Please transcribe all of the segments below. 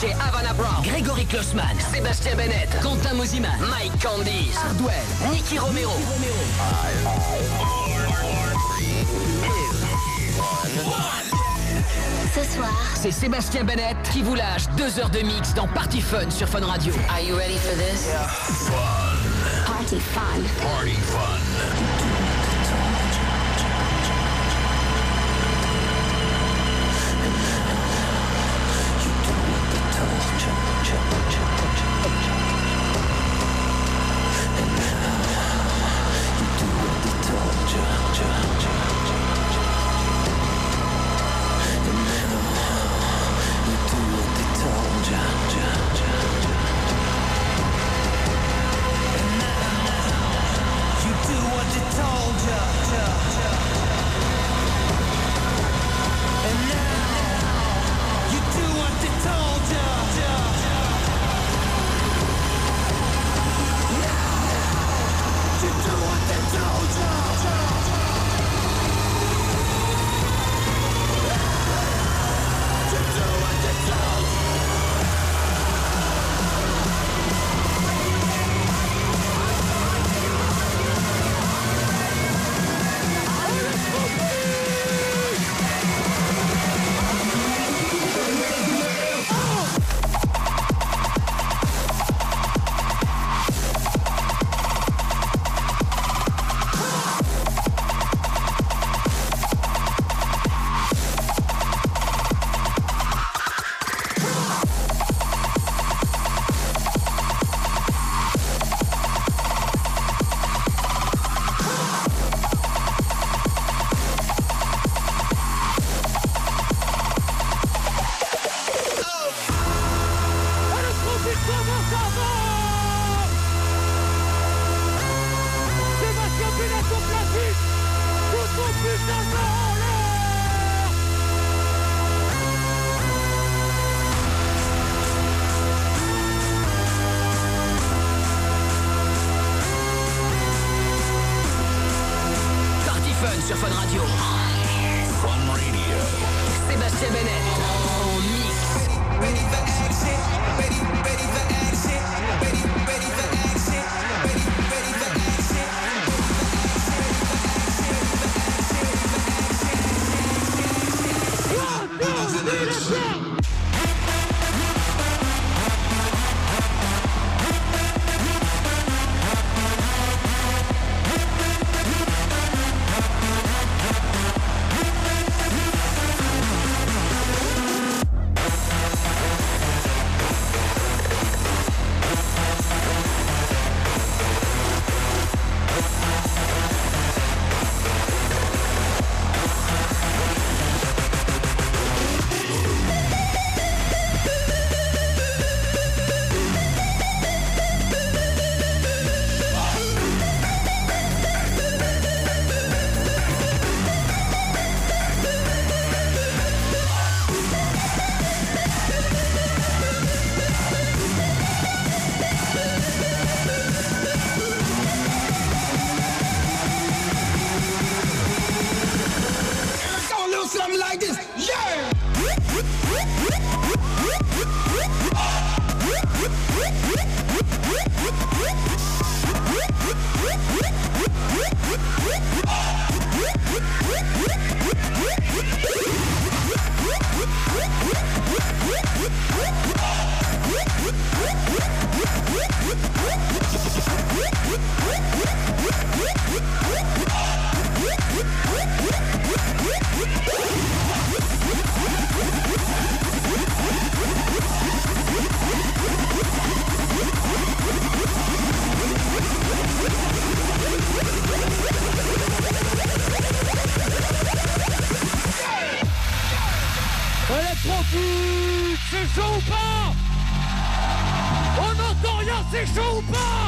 chez Havana Brown, Grégory Klossman, Sébastien Bennett, Quentin Mosiman, Mike Candice, Hardwell, Nicky Romero. Ce soir, c'est Sébastien Bennett qui vous lâche deux heures de mix dans Party Fun sur Fun Radio. Are you ready for this? Fun. Party Fun. Party Fun. like this. Yeah! chaud ou pas On n'entend rien, c'est chaud ou pas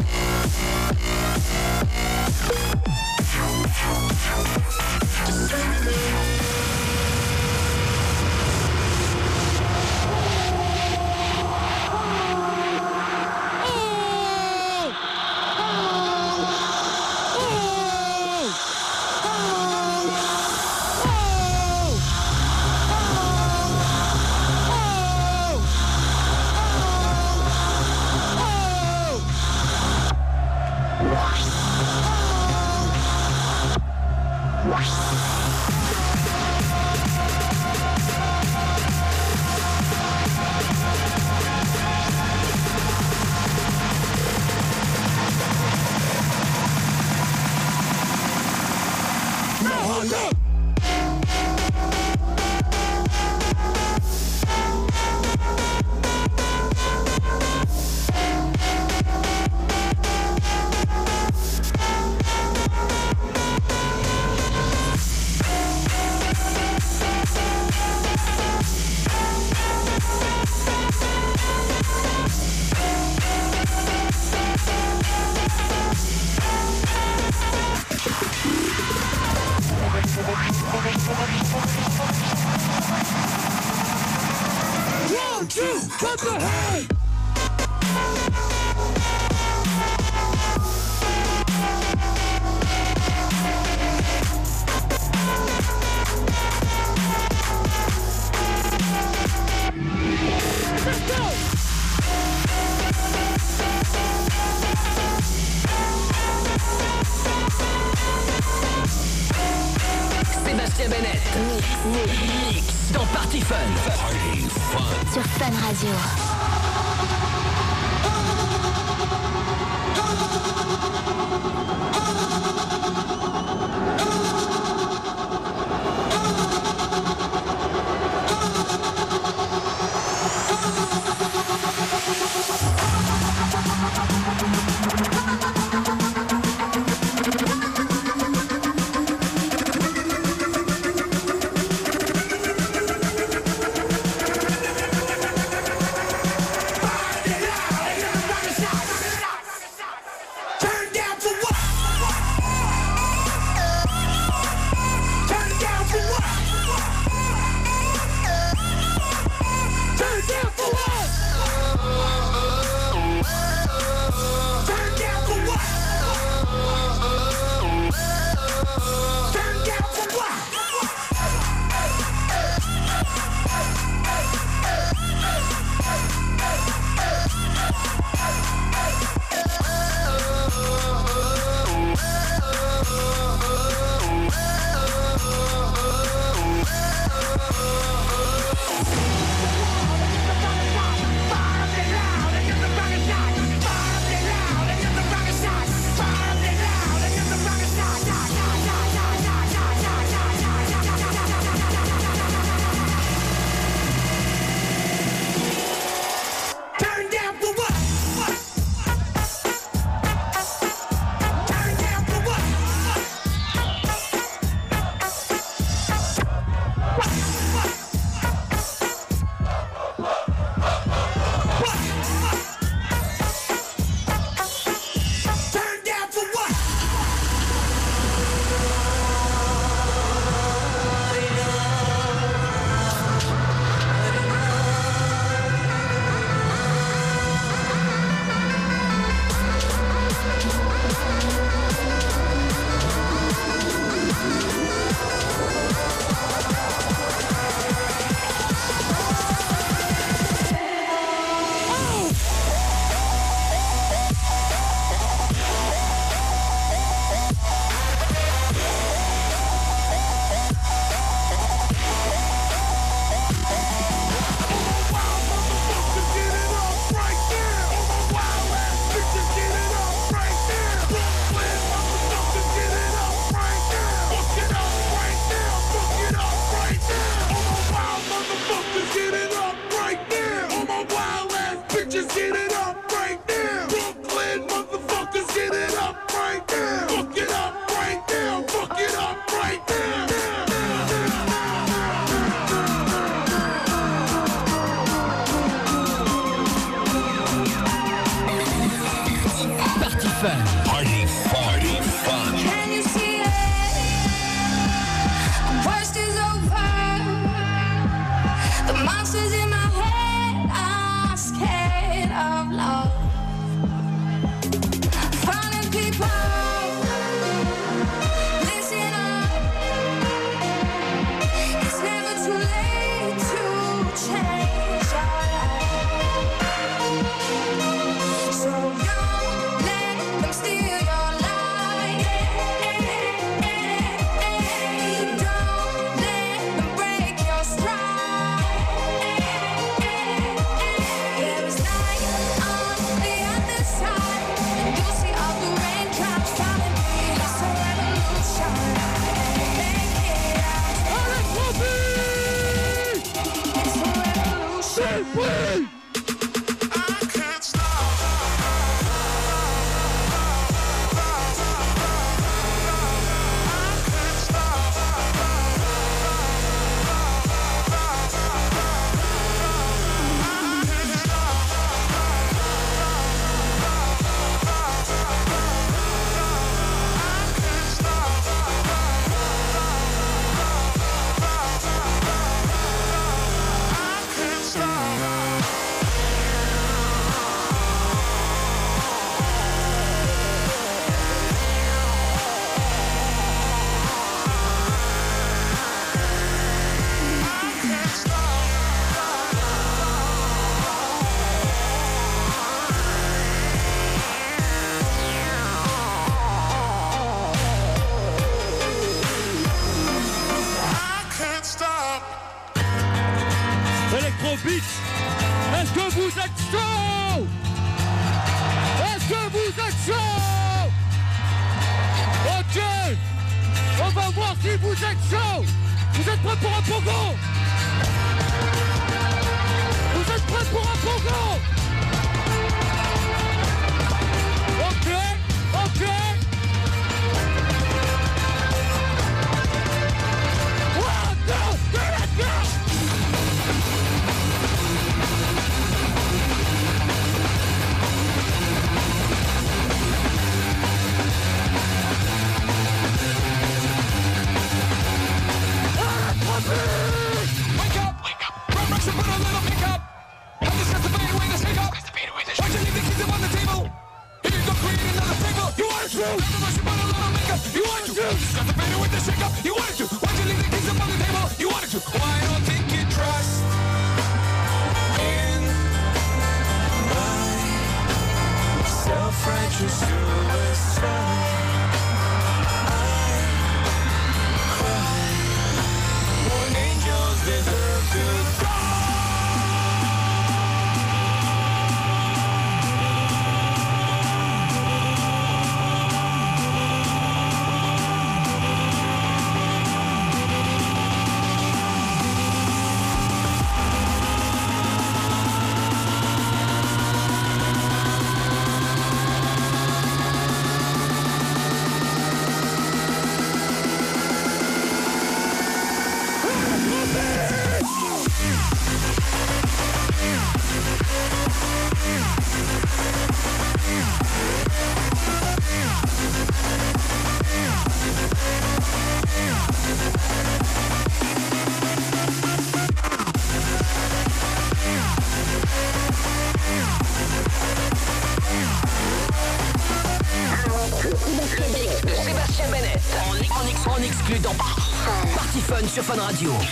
Radio.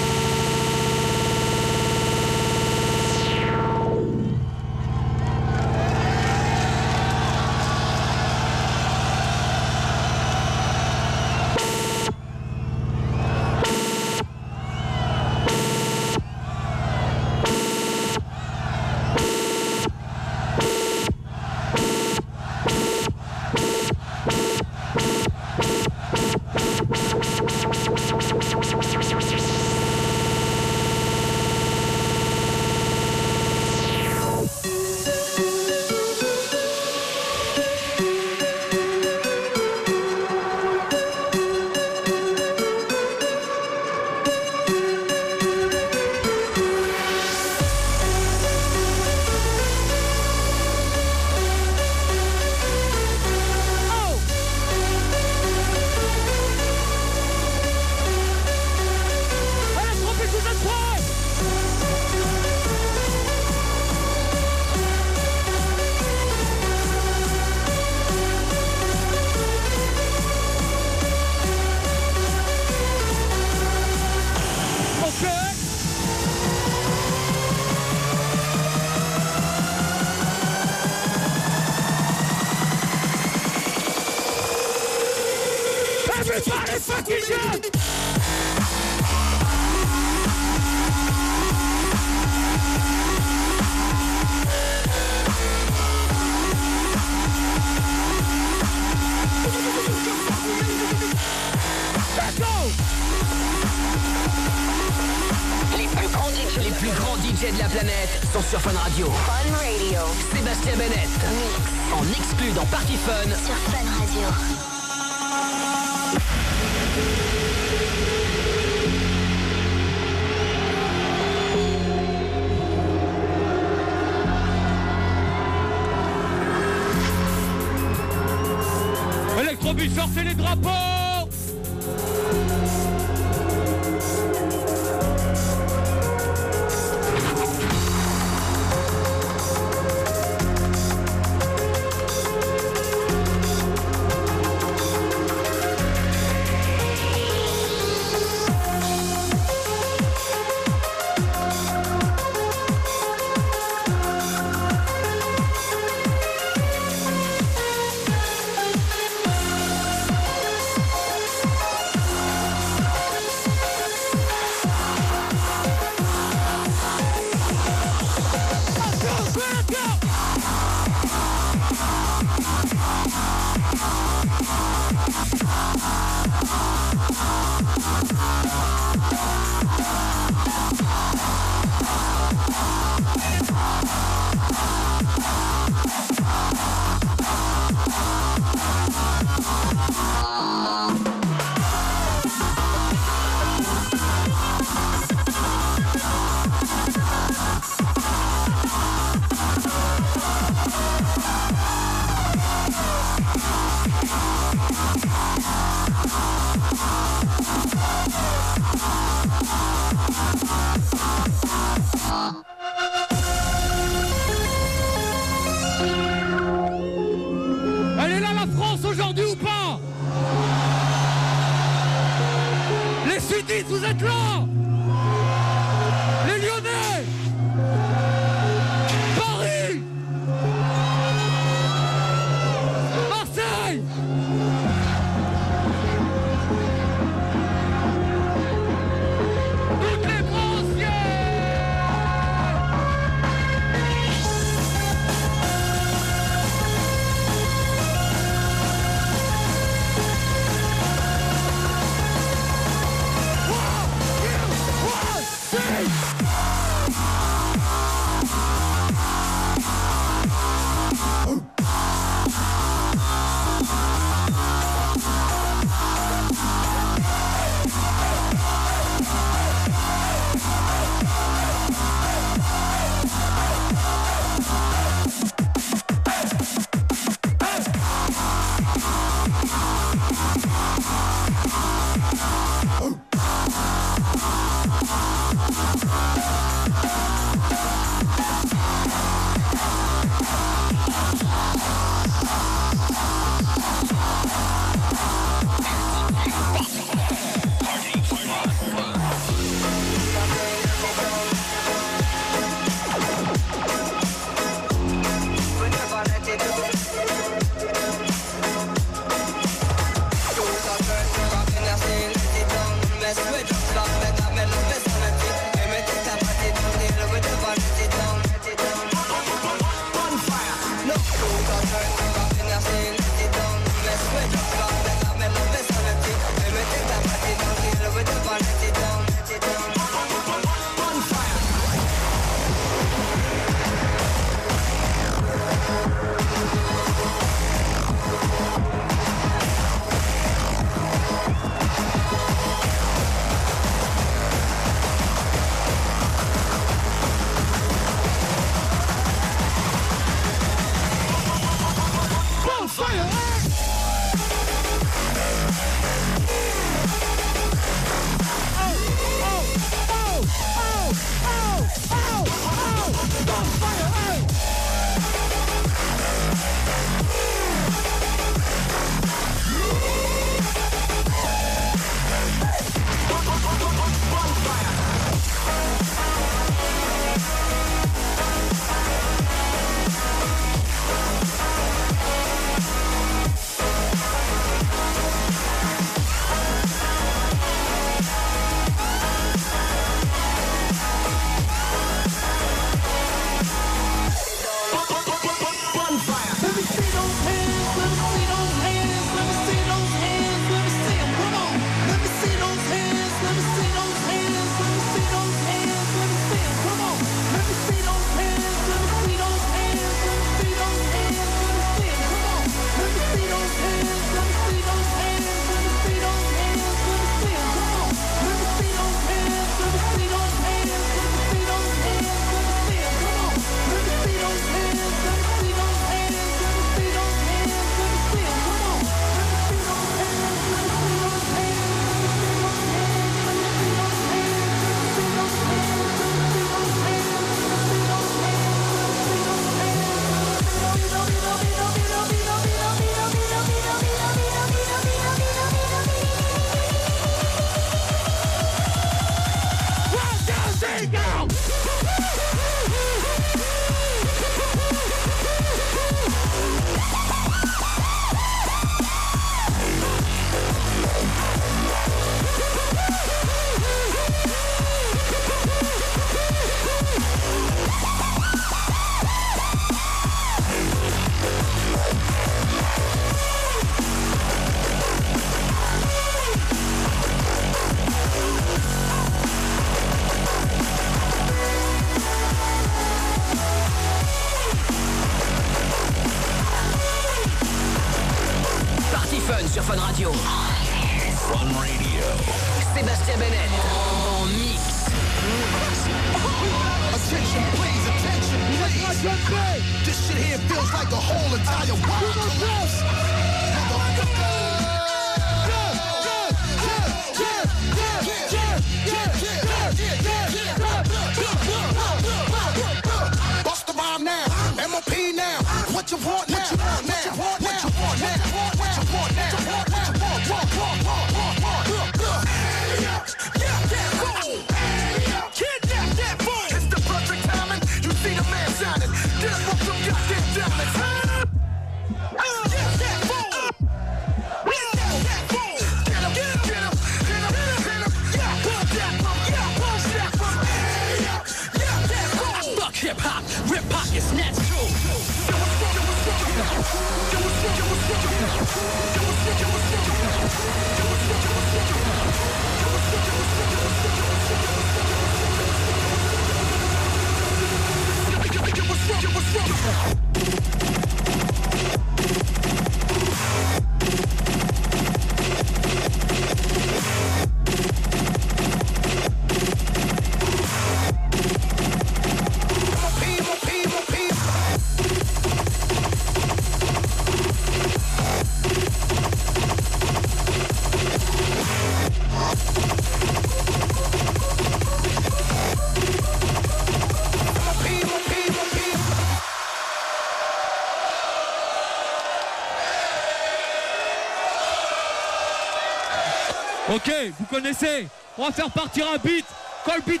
vous connaissez. On va faire partir un beat. Quand le beat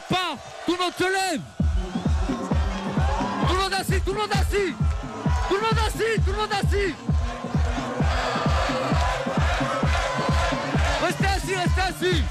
tout le monde se lève. Tout le monde assis, tout le monde assis. Tout le monde assis, tout le monde assis. Restez assis, restez assis.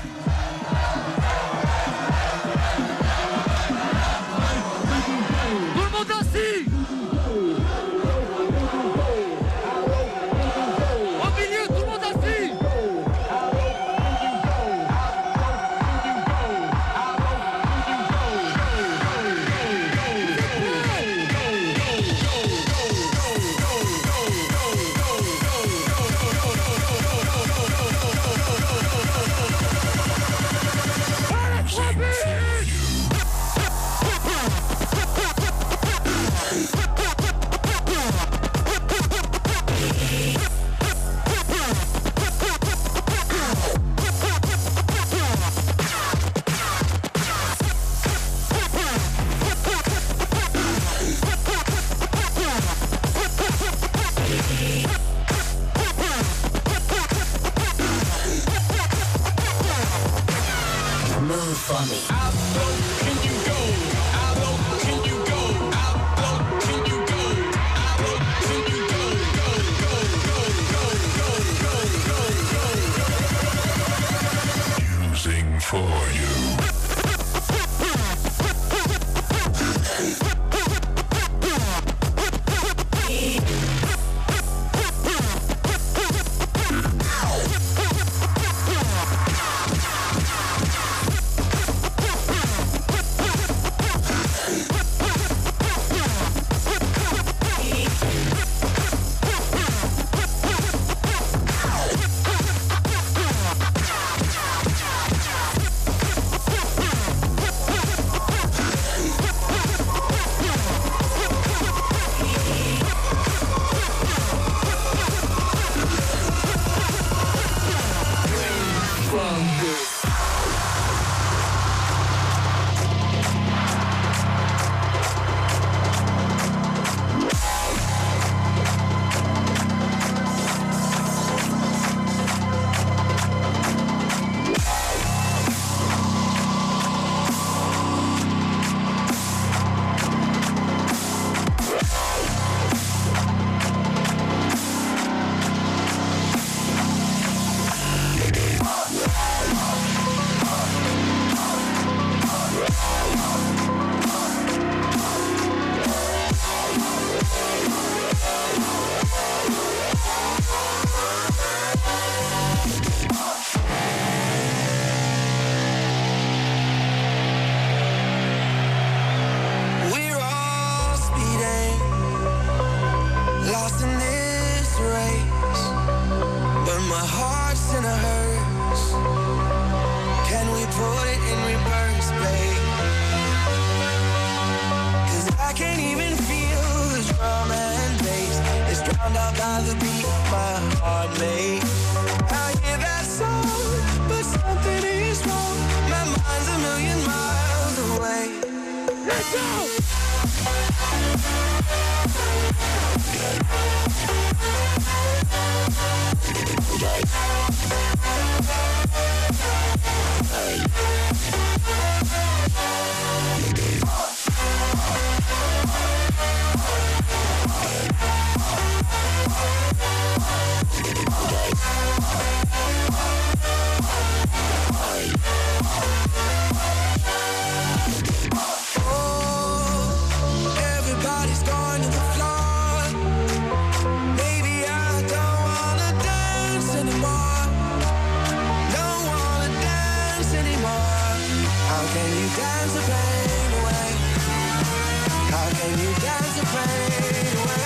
you guys are playing away.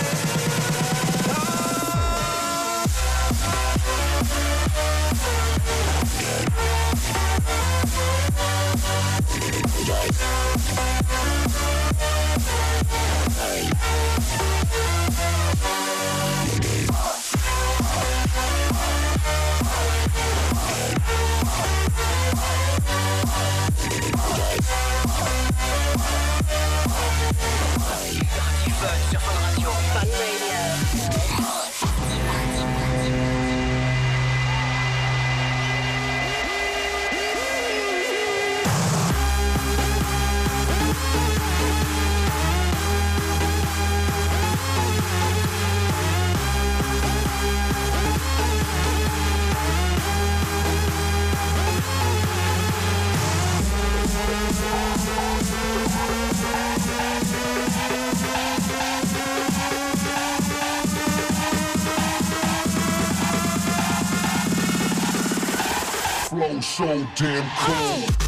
flow so damn cold.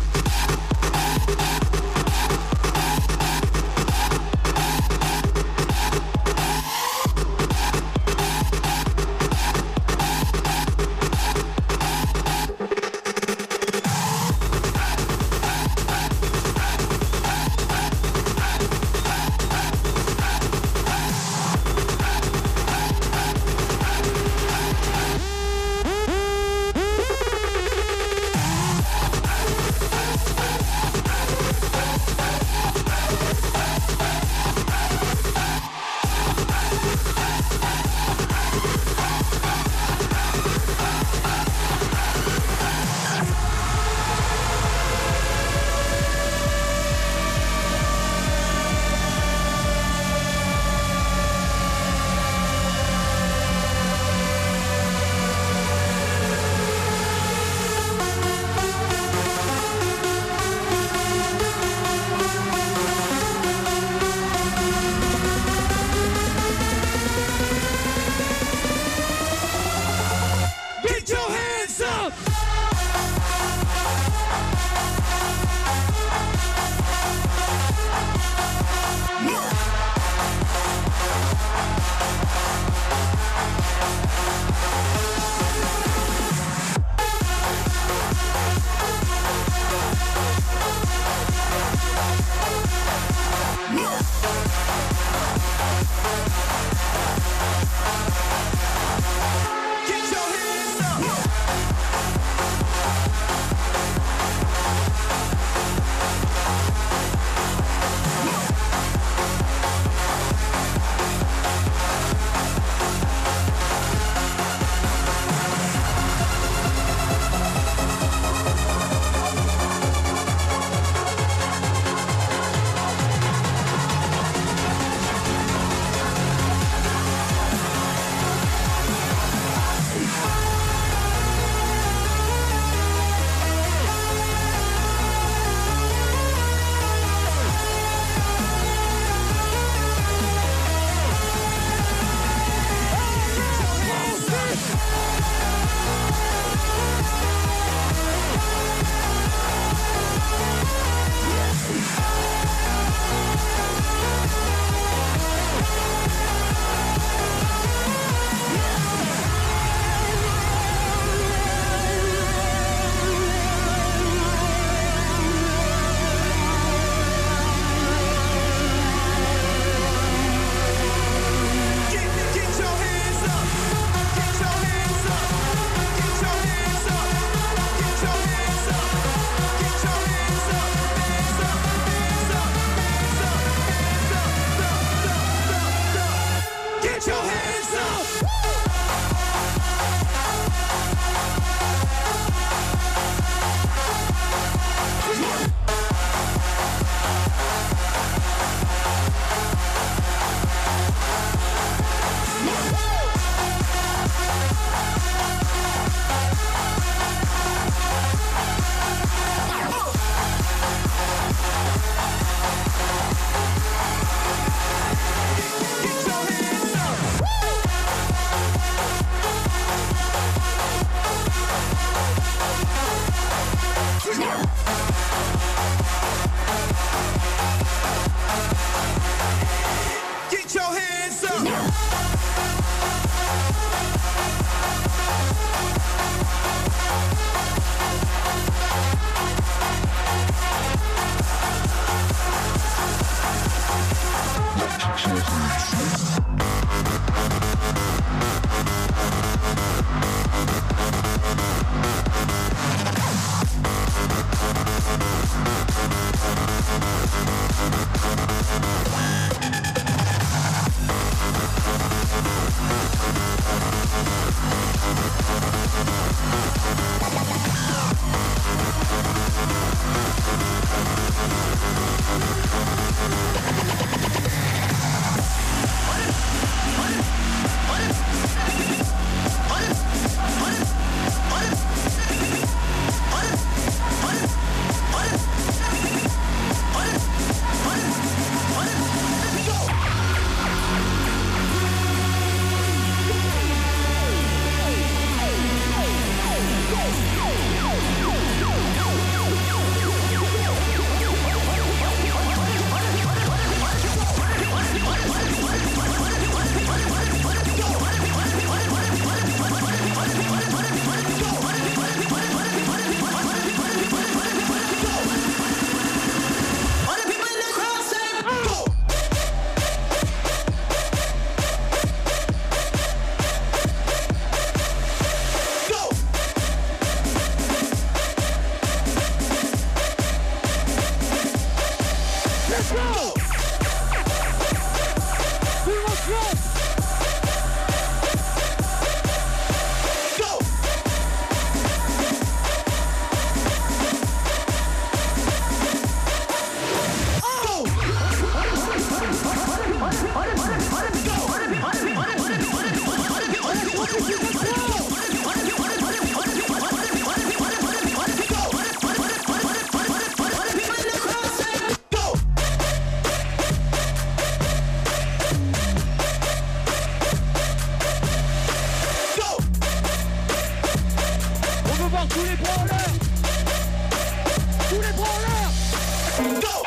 tous les bras en l'air Go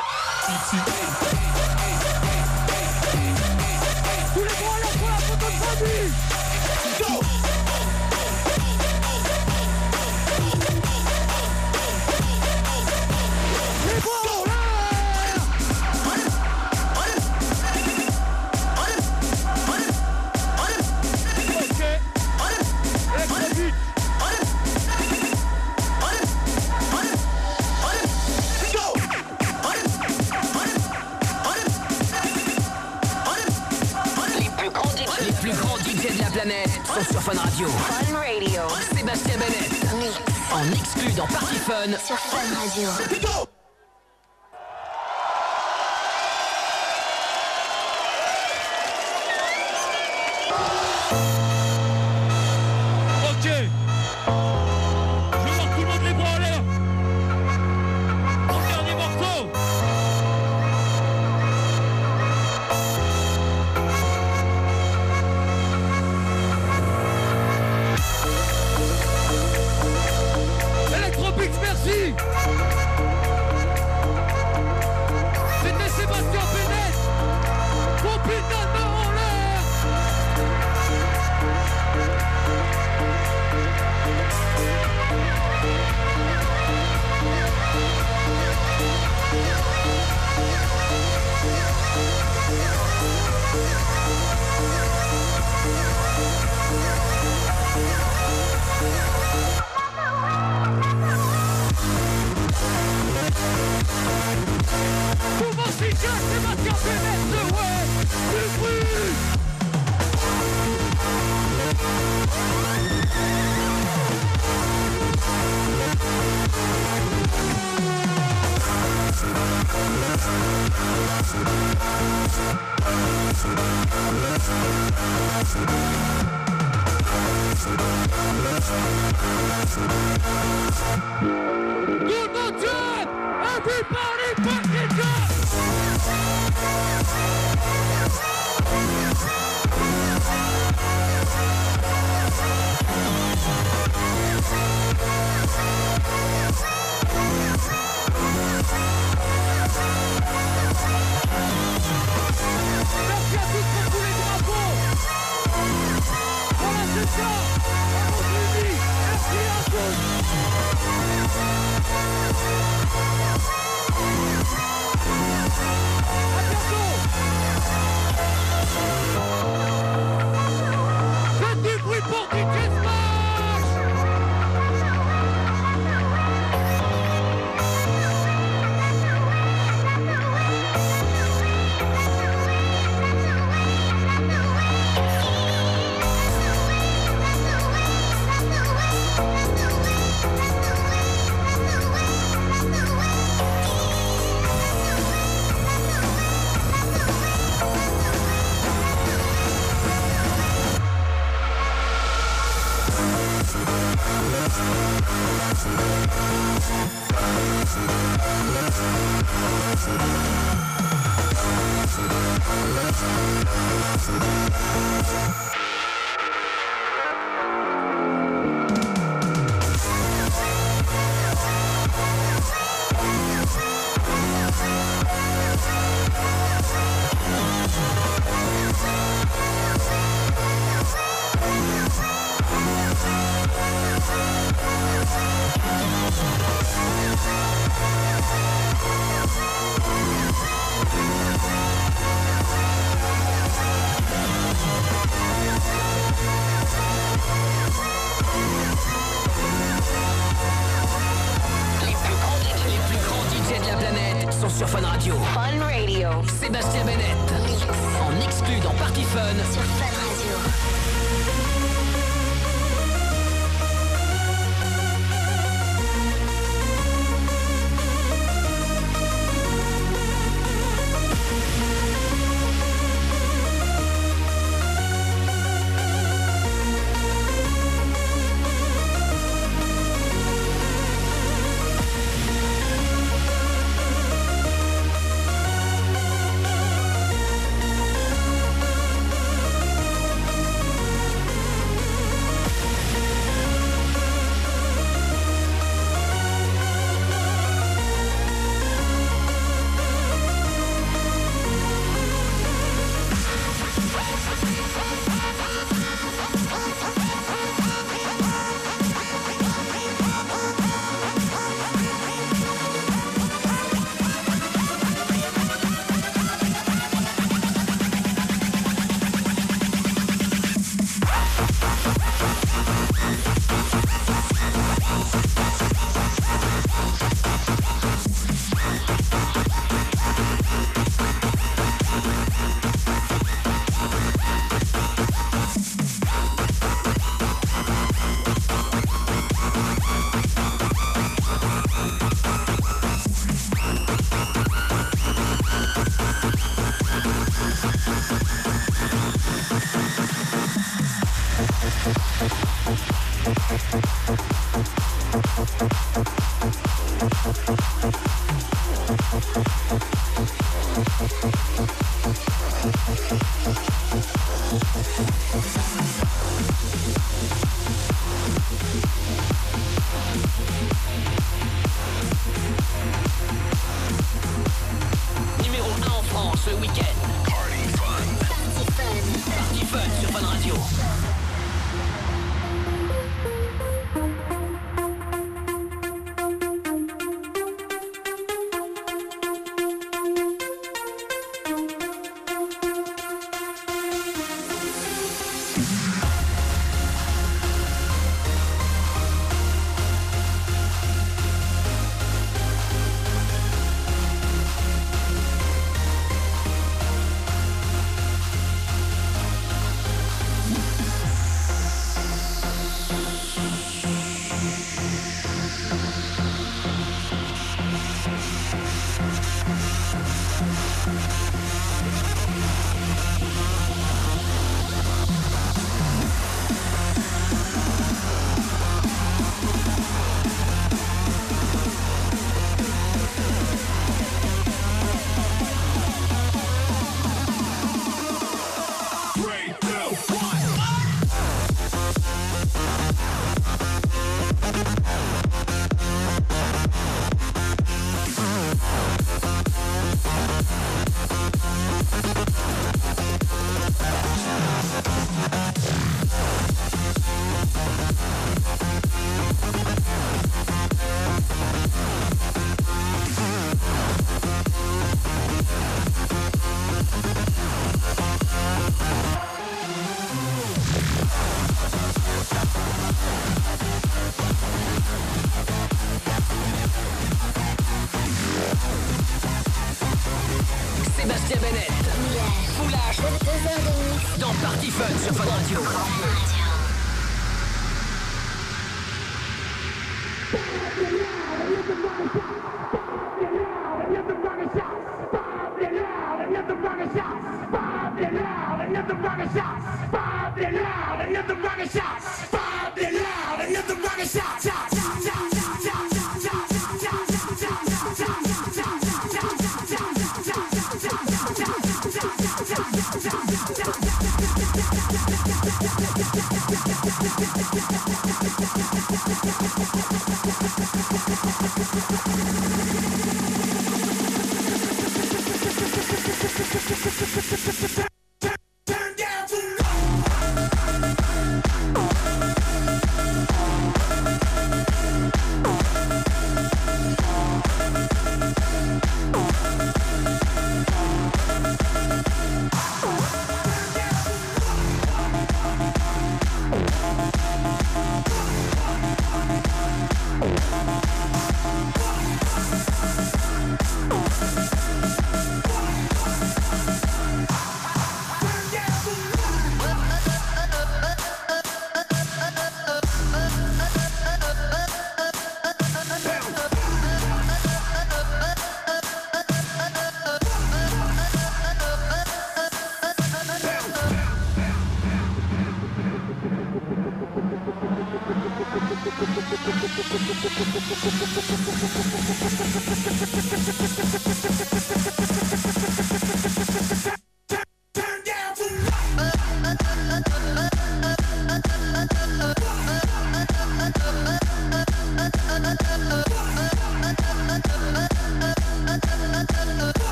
Tous les bras en l'air pour la photo de famille Go 100% sur Fun Radio. Fun Radio. Sébastien Bennett. Mix. En exclu dans Party Fun. Sur Fun Radio.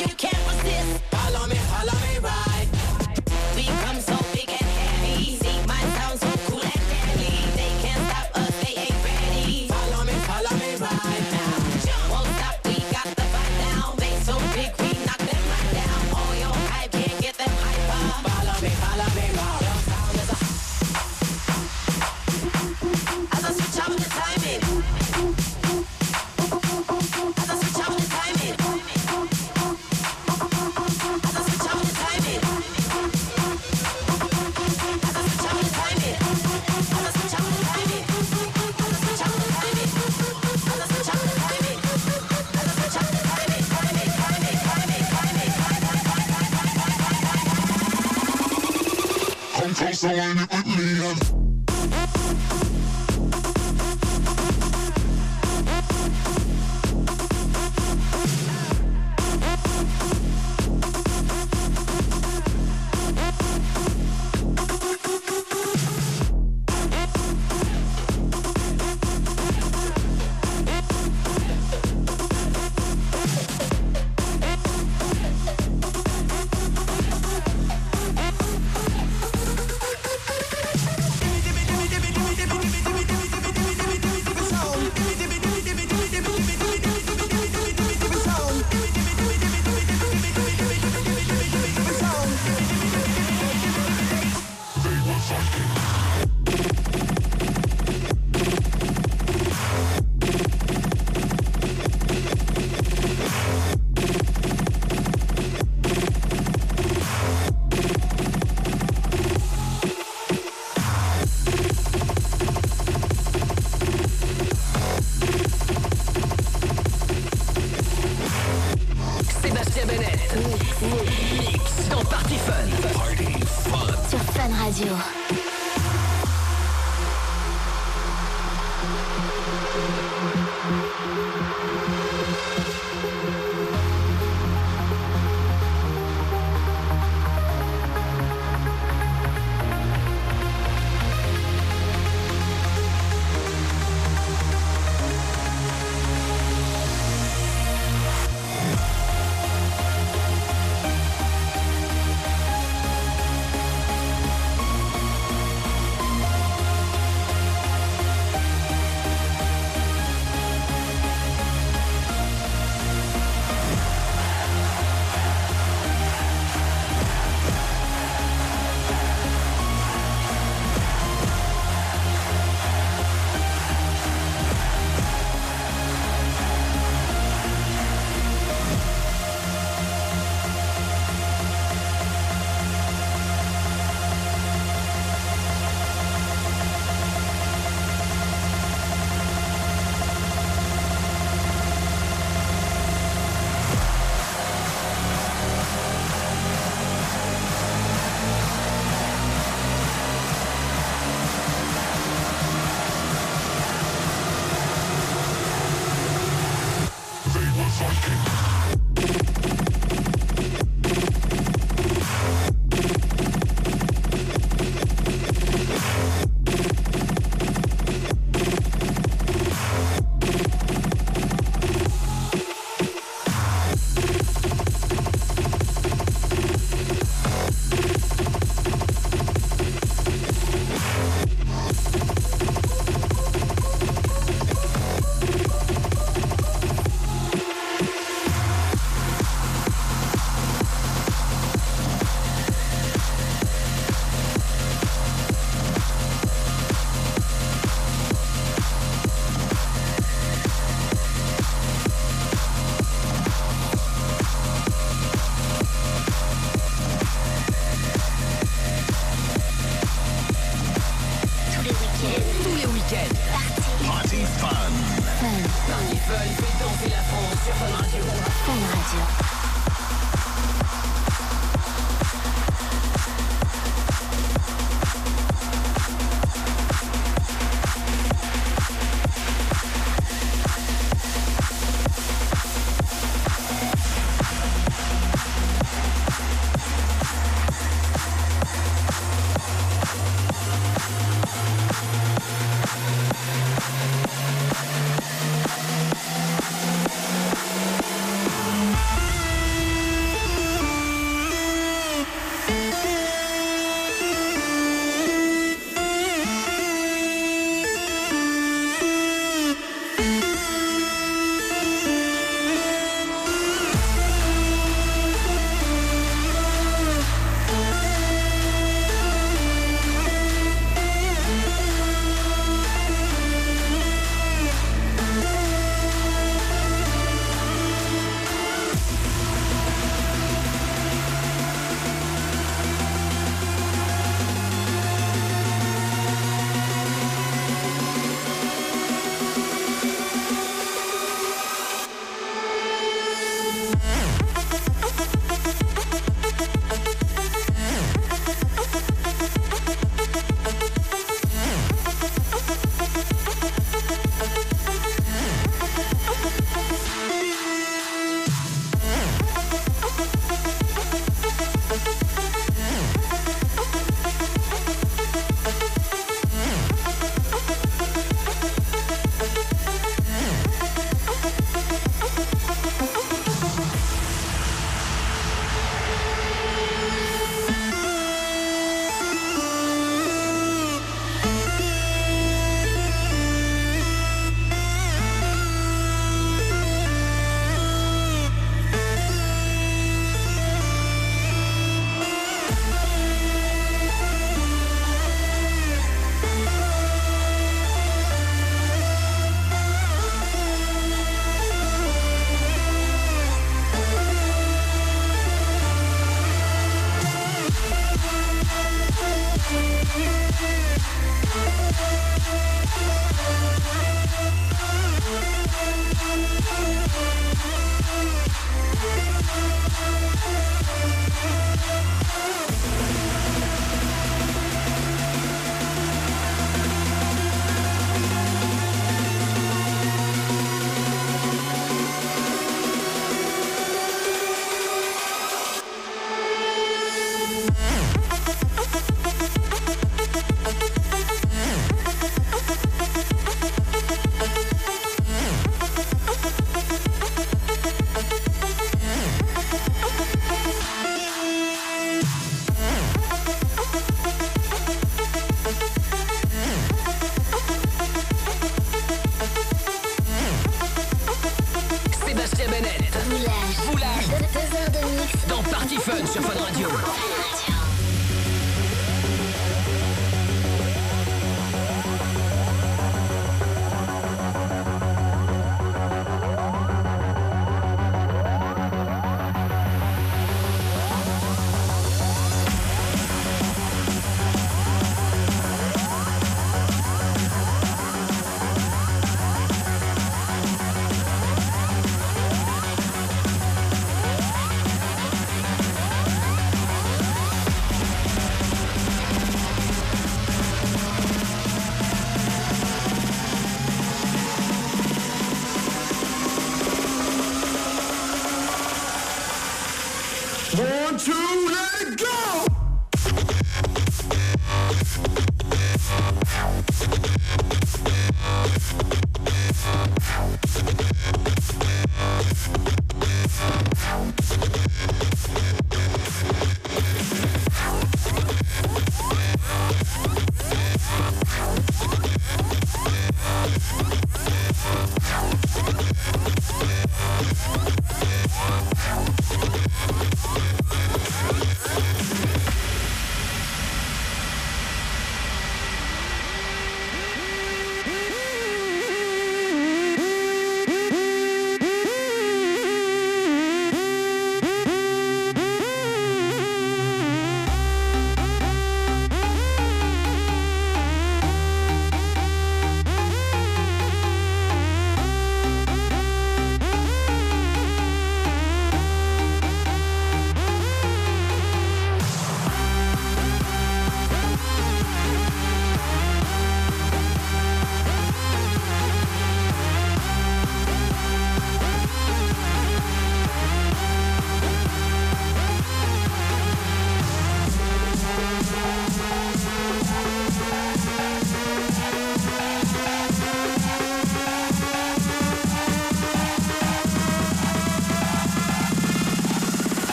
you can't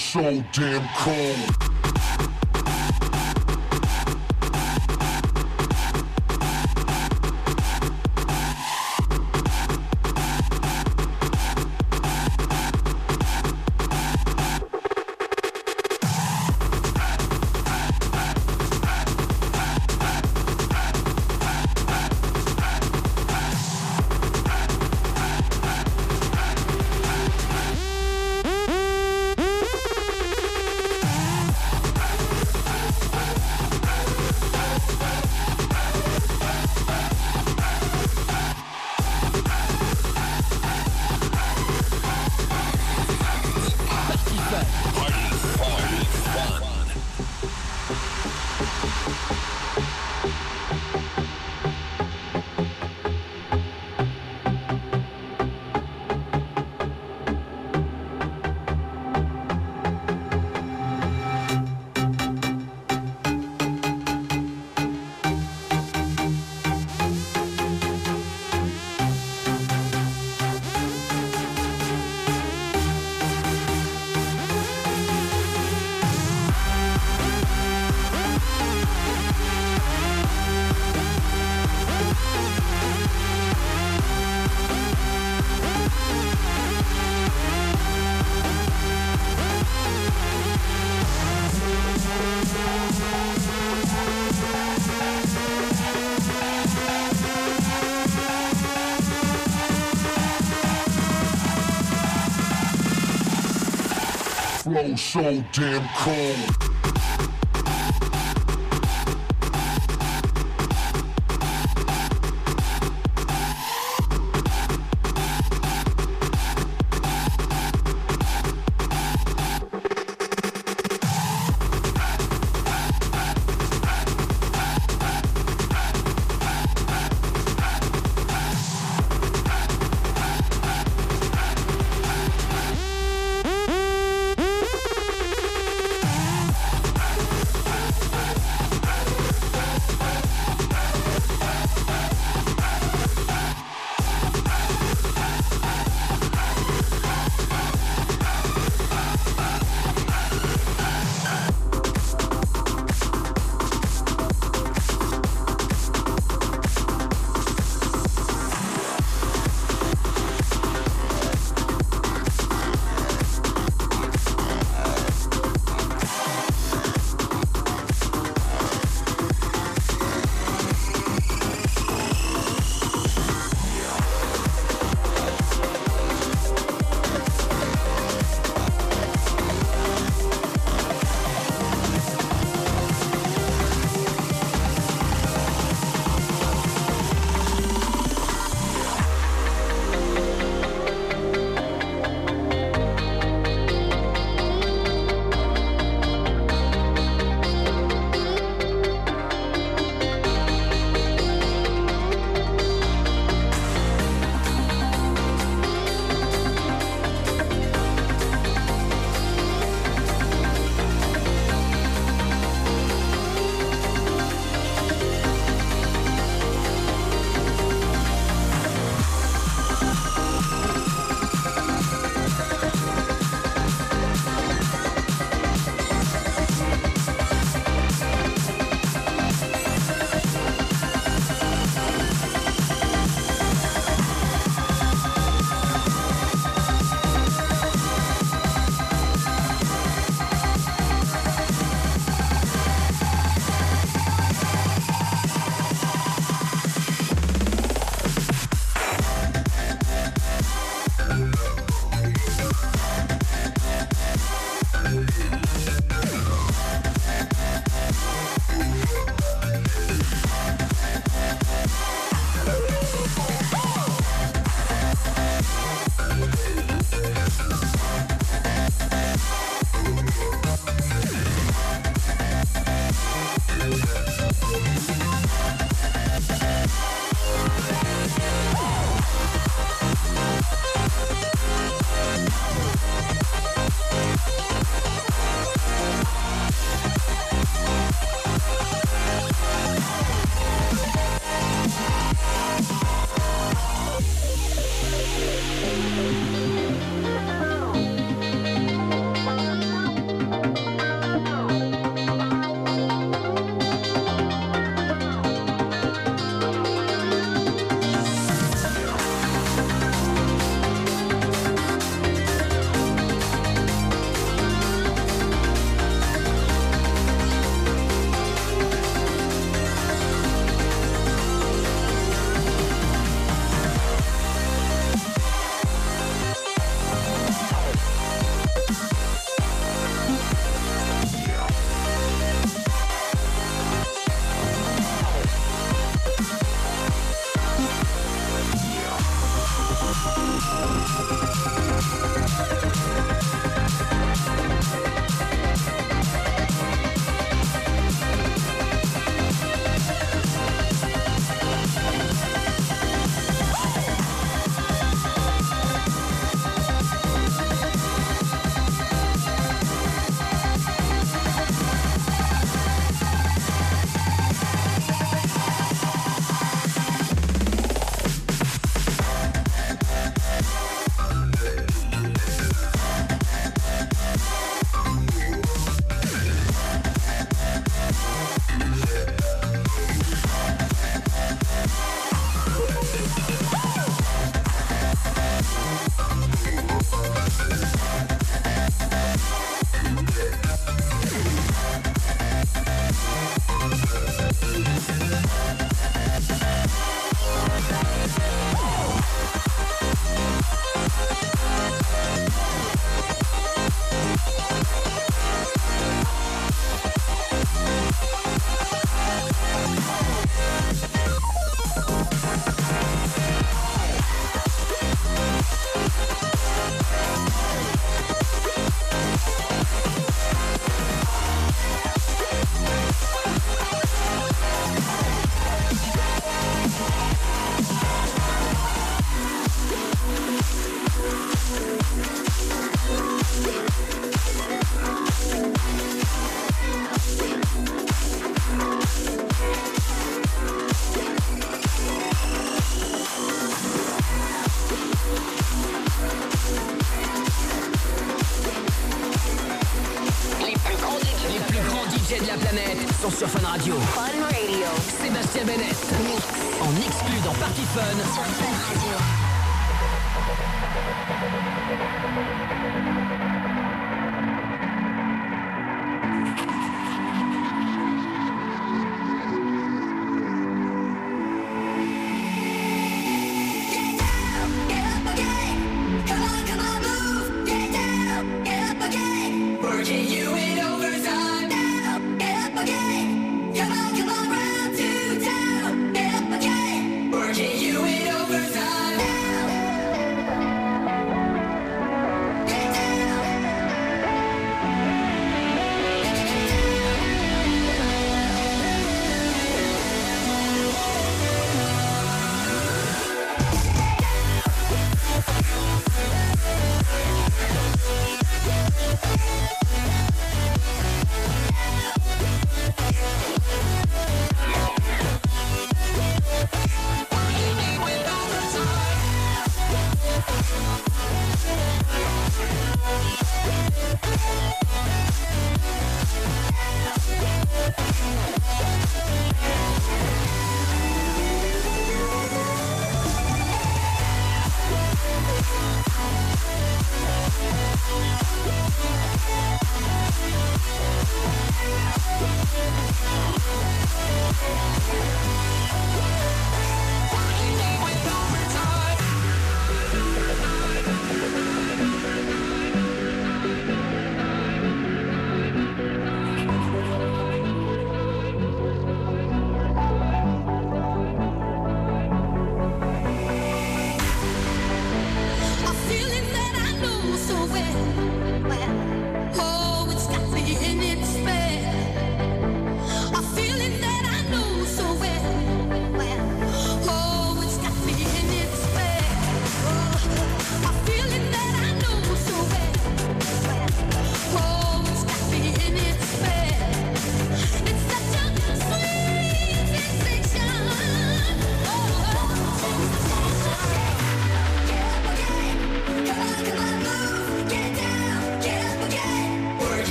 so damn cold. so damn cold.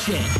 shit.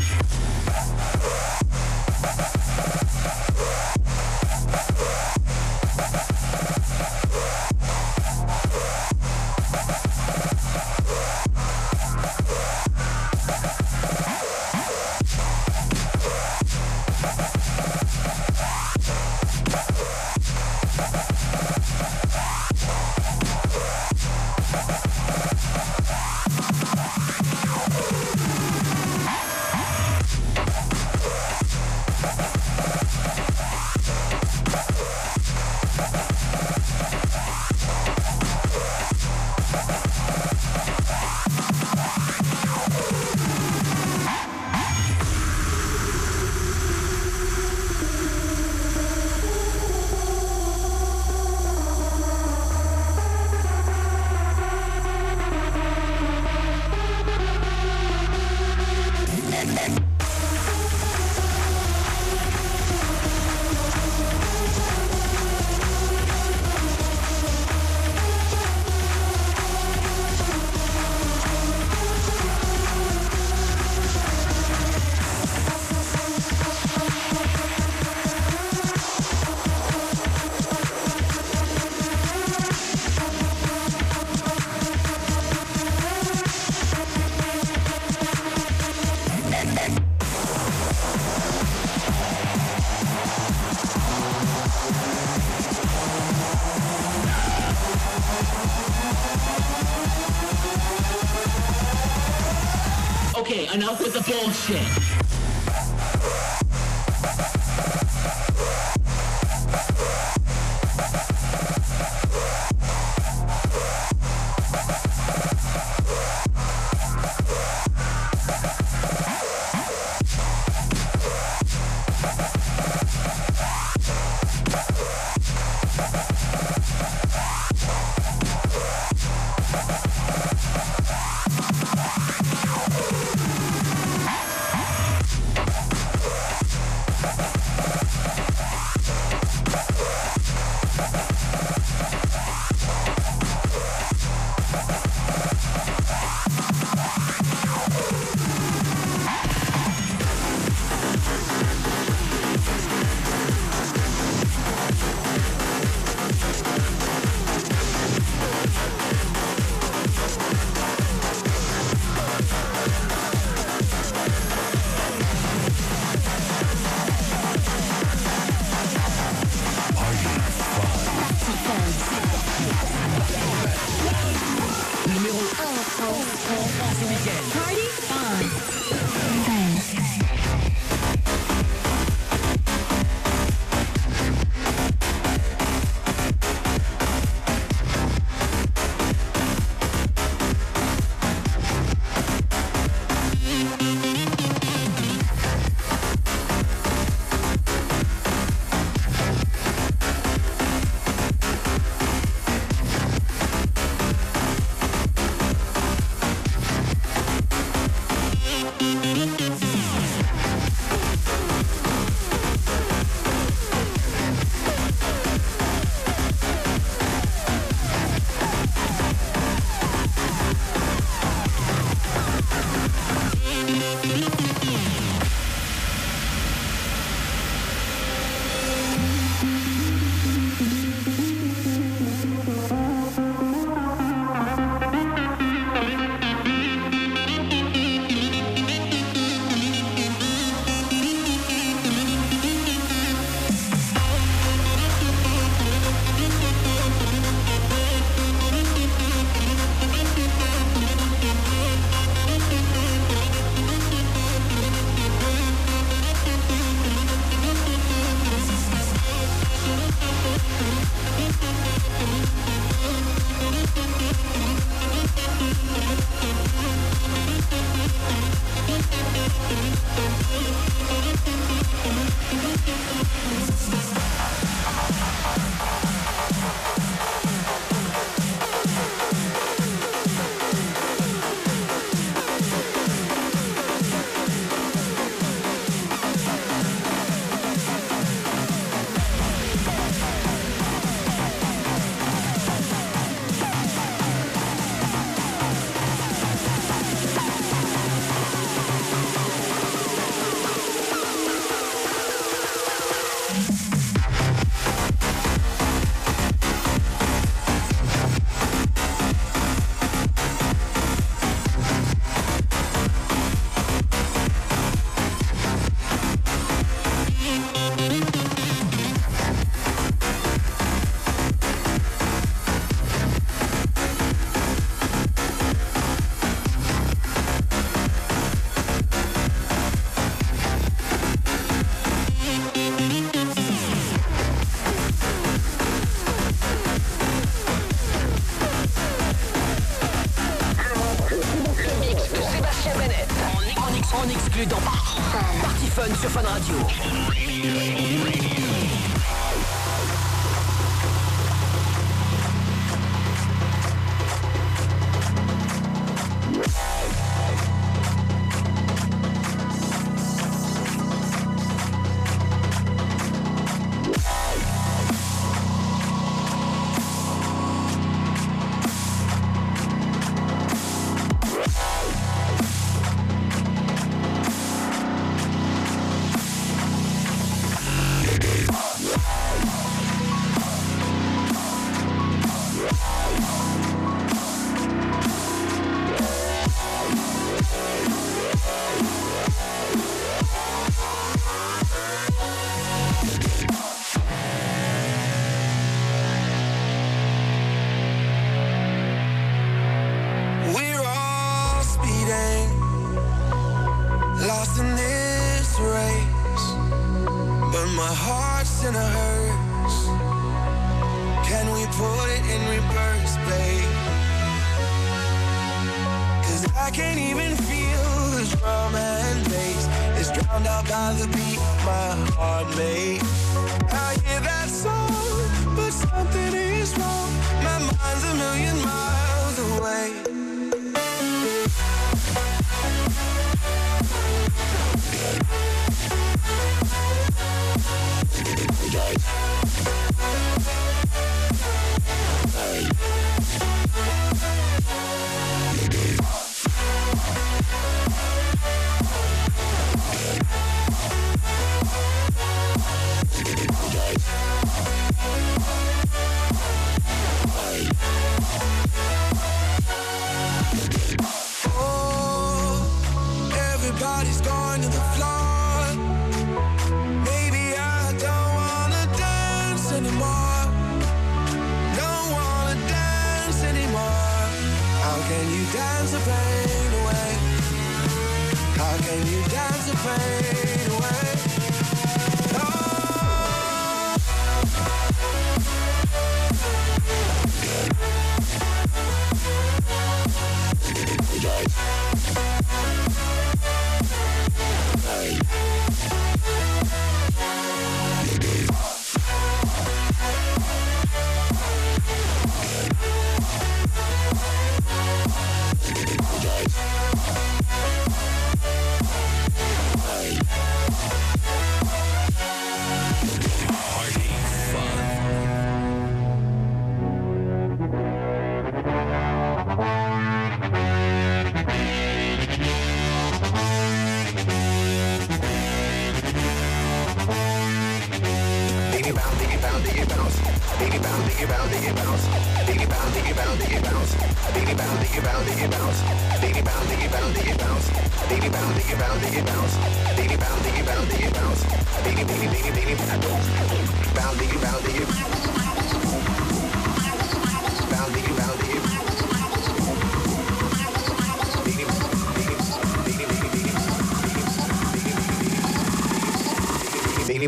Nation.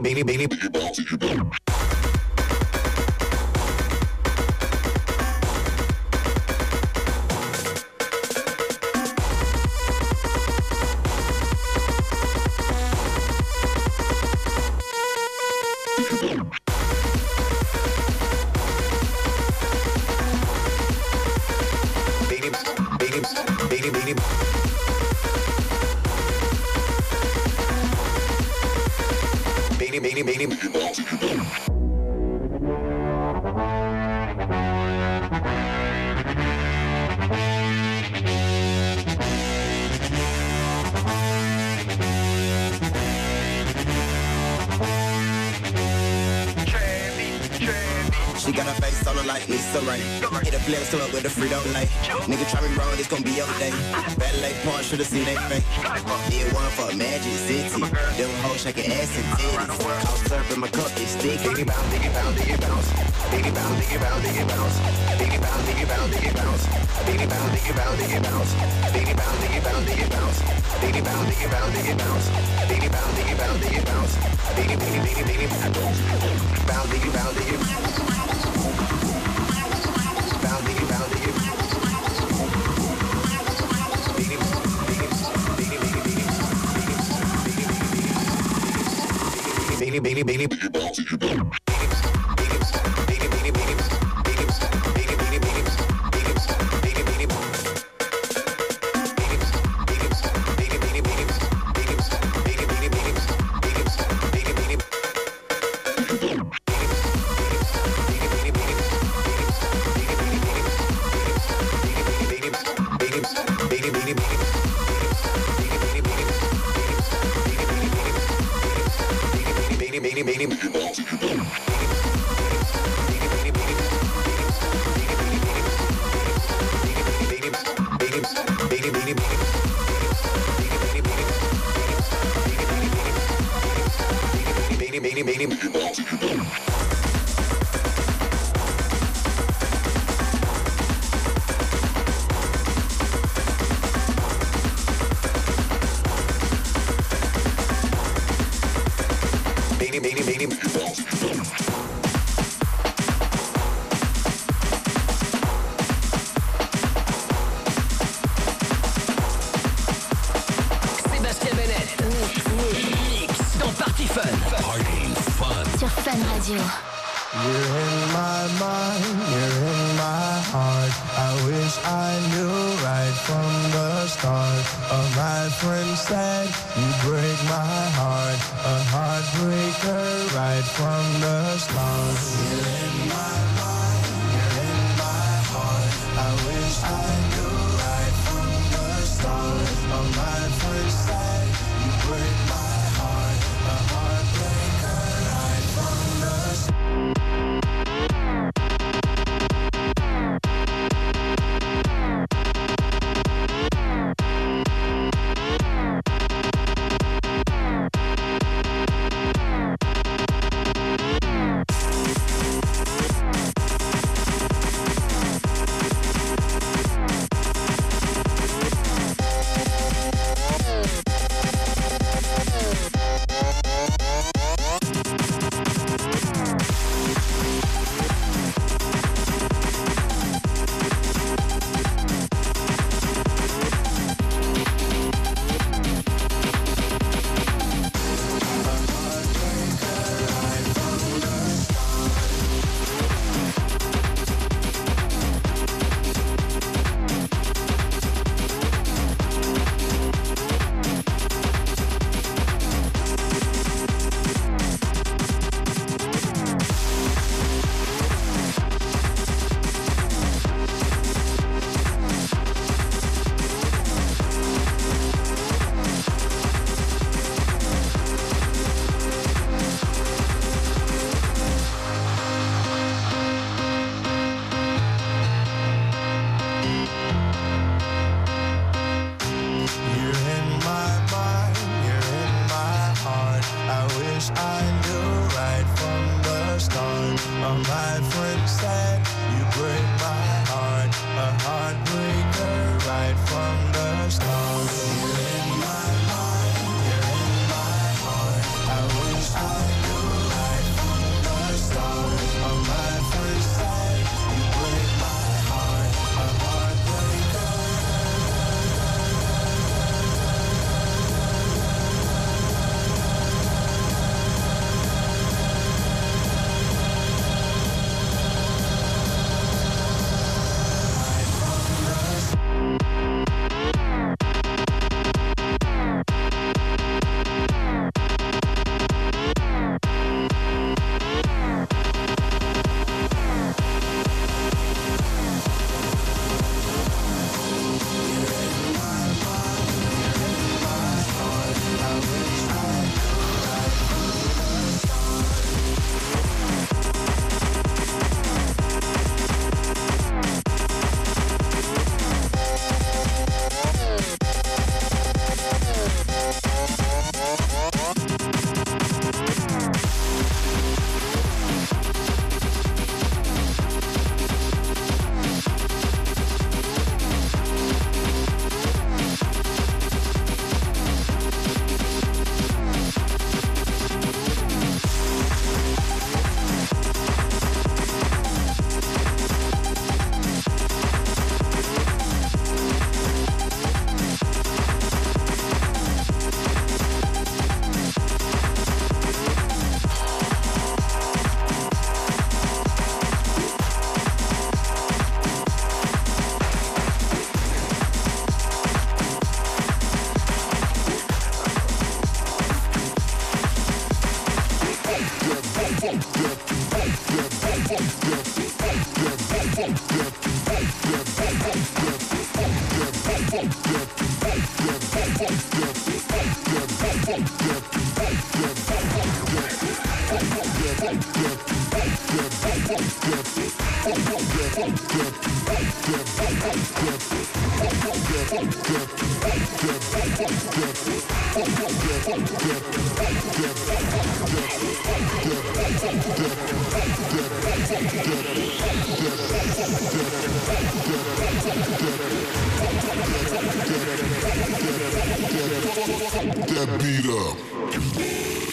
baby, baby, baby. Check your ass and titties. I'm serving my cup, it's thick. Diggy bounce, diggy bounce, diggy bounce. Diggy bounce, diggy bounce, diggy bounce. Diggy bounce, diggy bounce, diggy bounce. Diggy bounce, diggy bounce, diggy bounce. Diggy bounce, diggy bounce, diggy bounce. Diggy bounce, diggy bounce, diggy bounce. Diggy bounce, diggy bounce, diggy bounce. Diggy, diggy, diggy, diggy bounce. Bounce, diggy, bounce, diggy bounce. baby, baby. That beat up.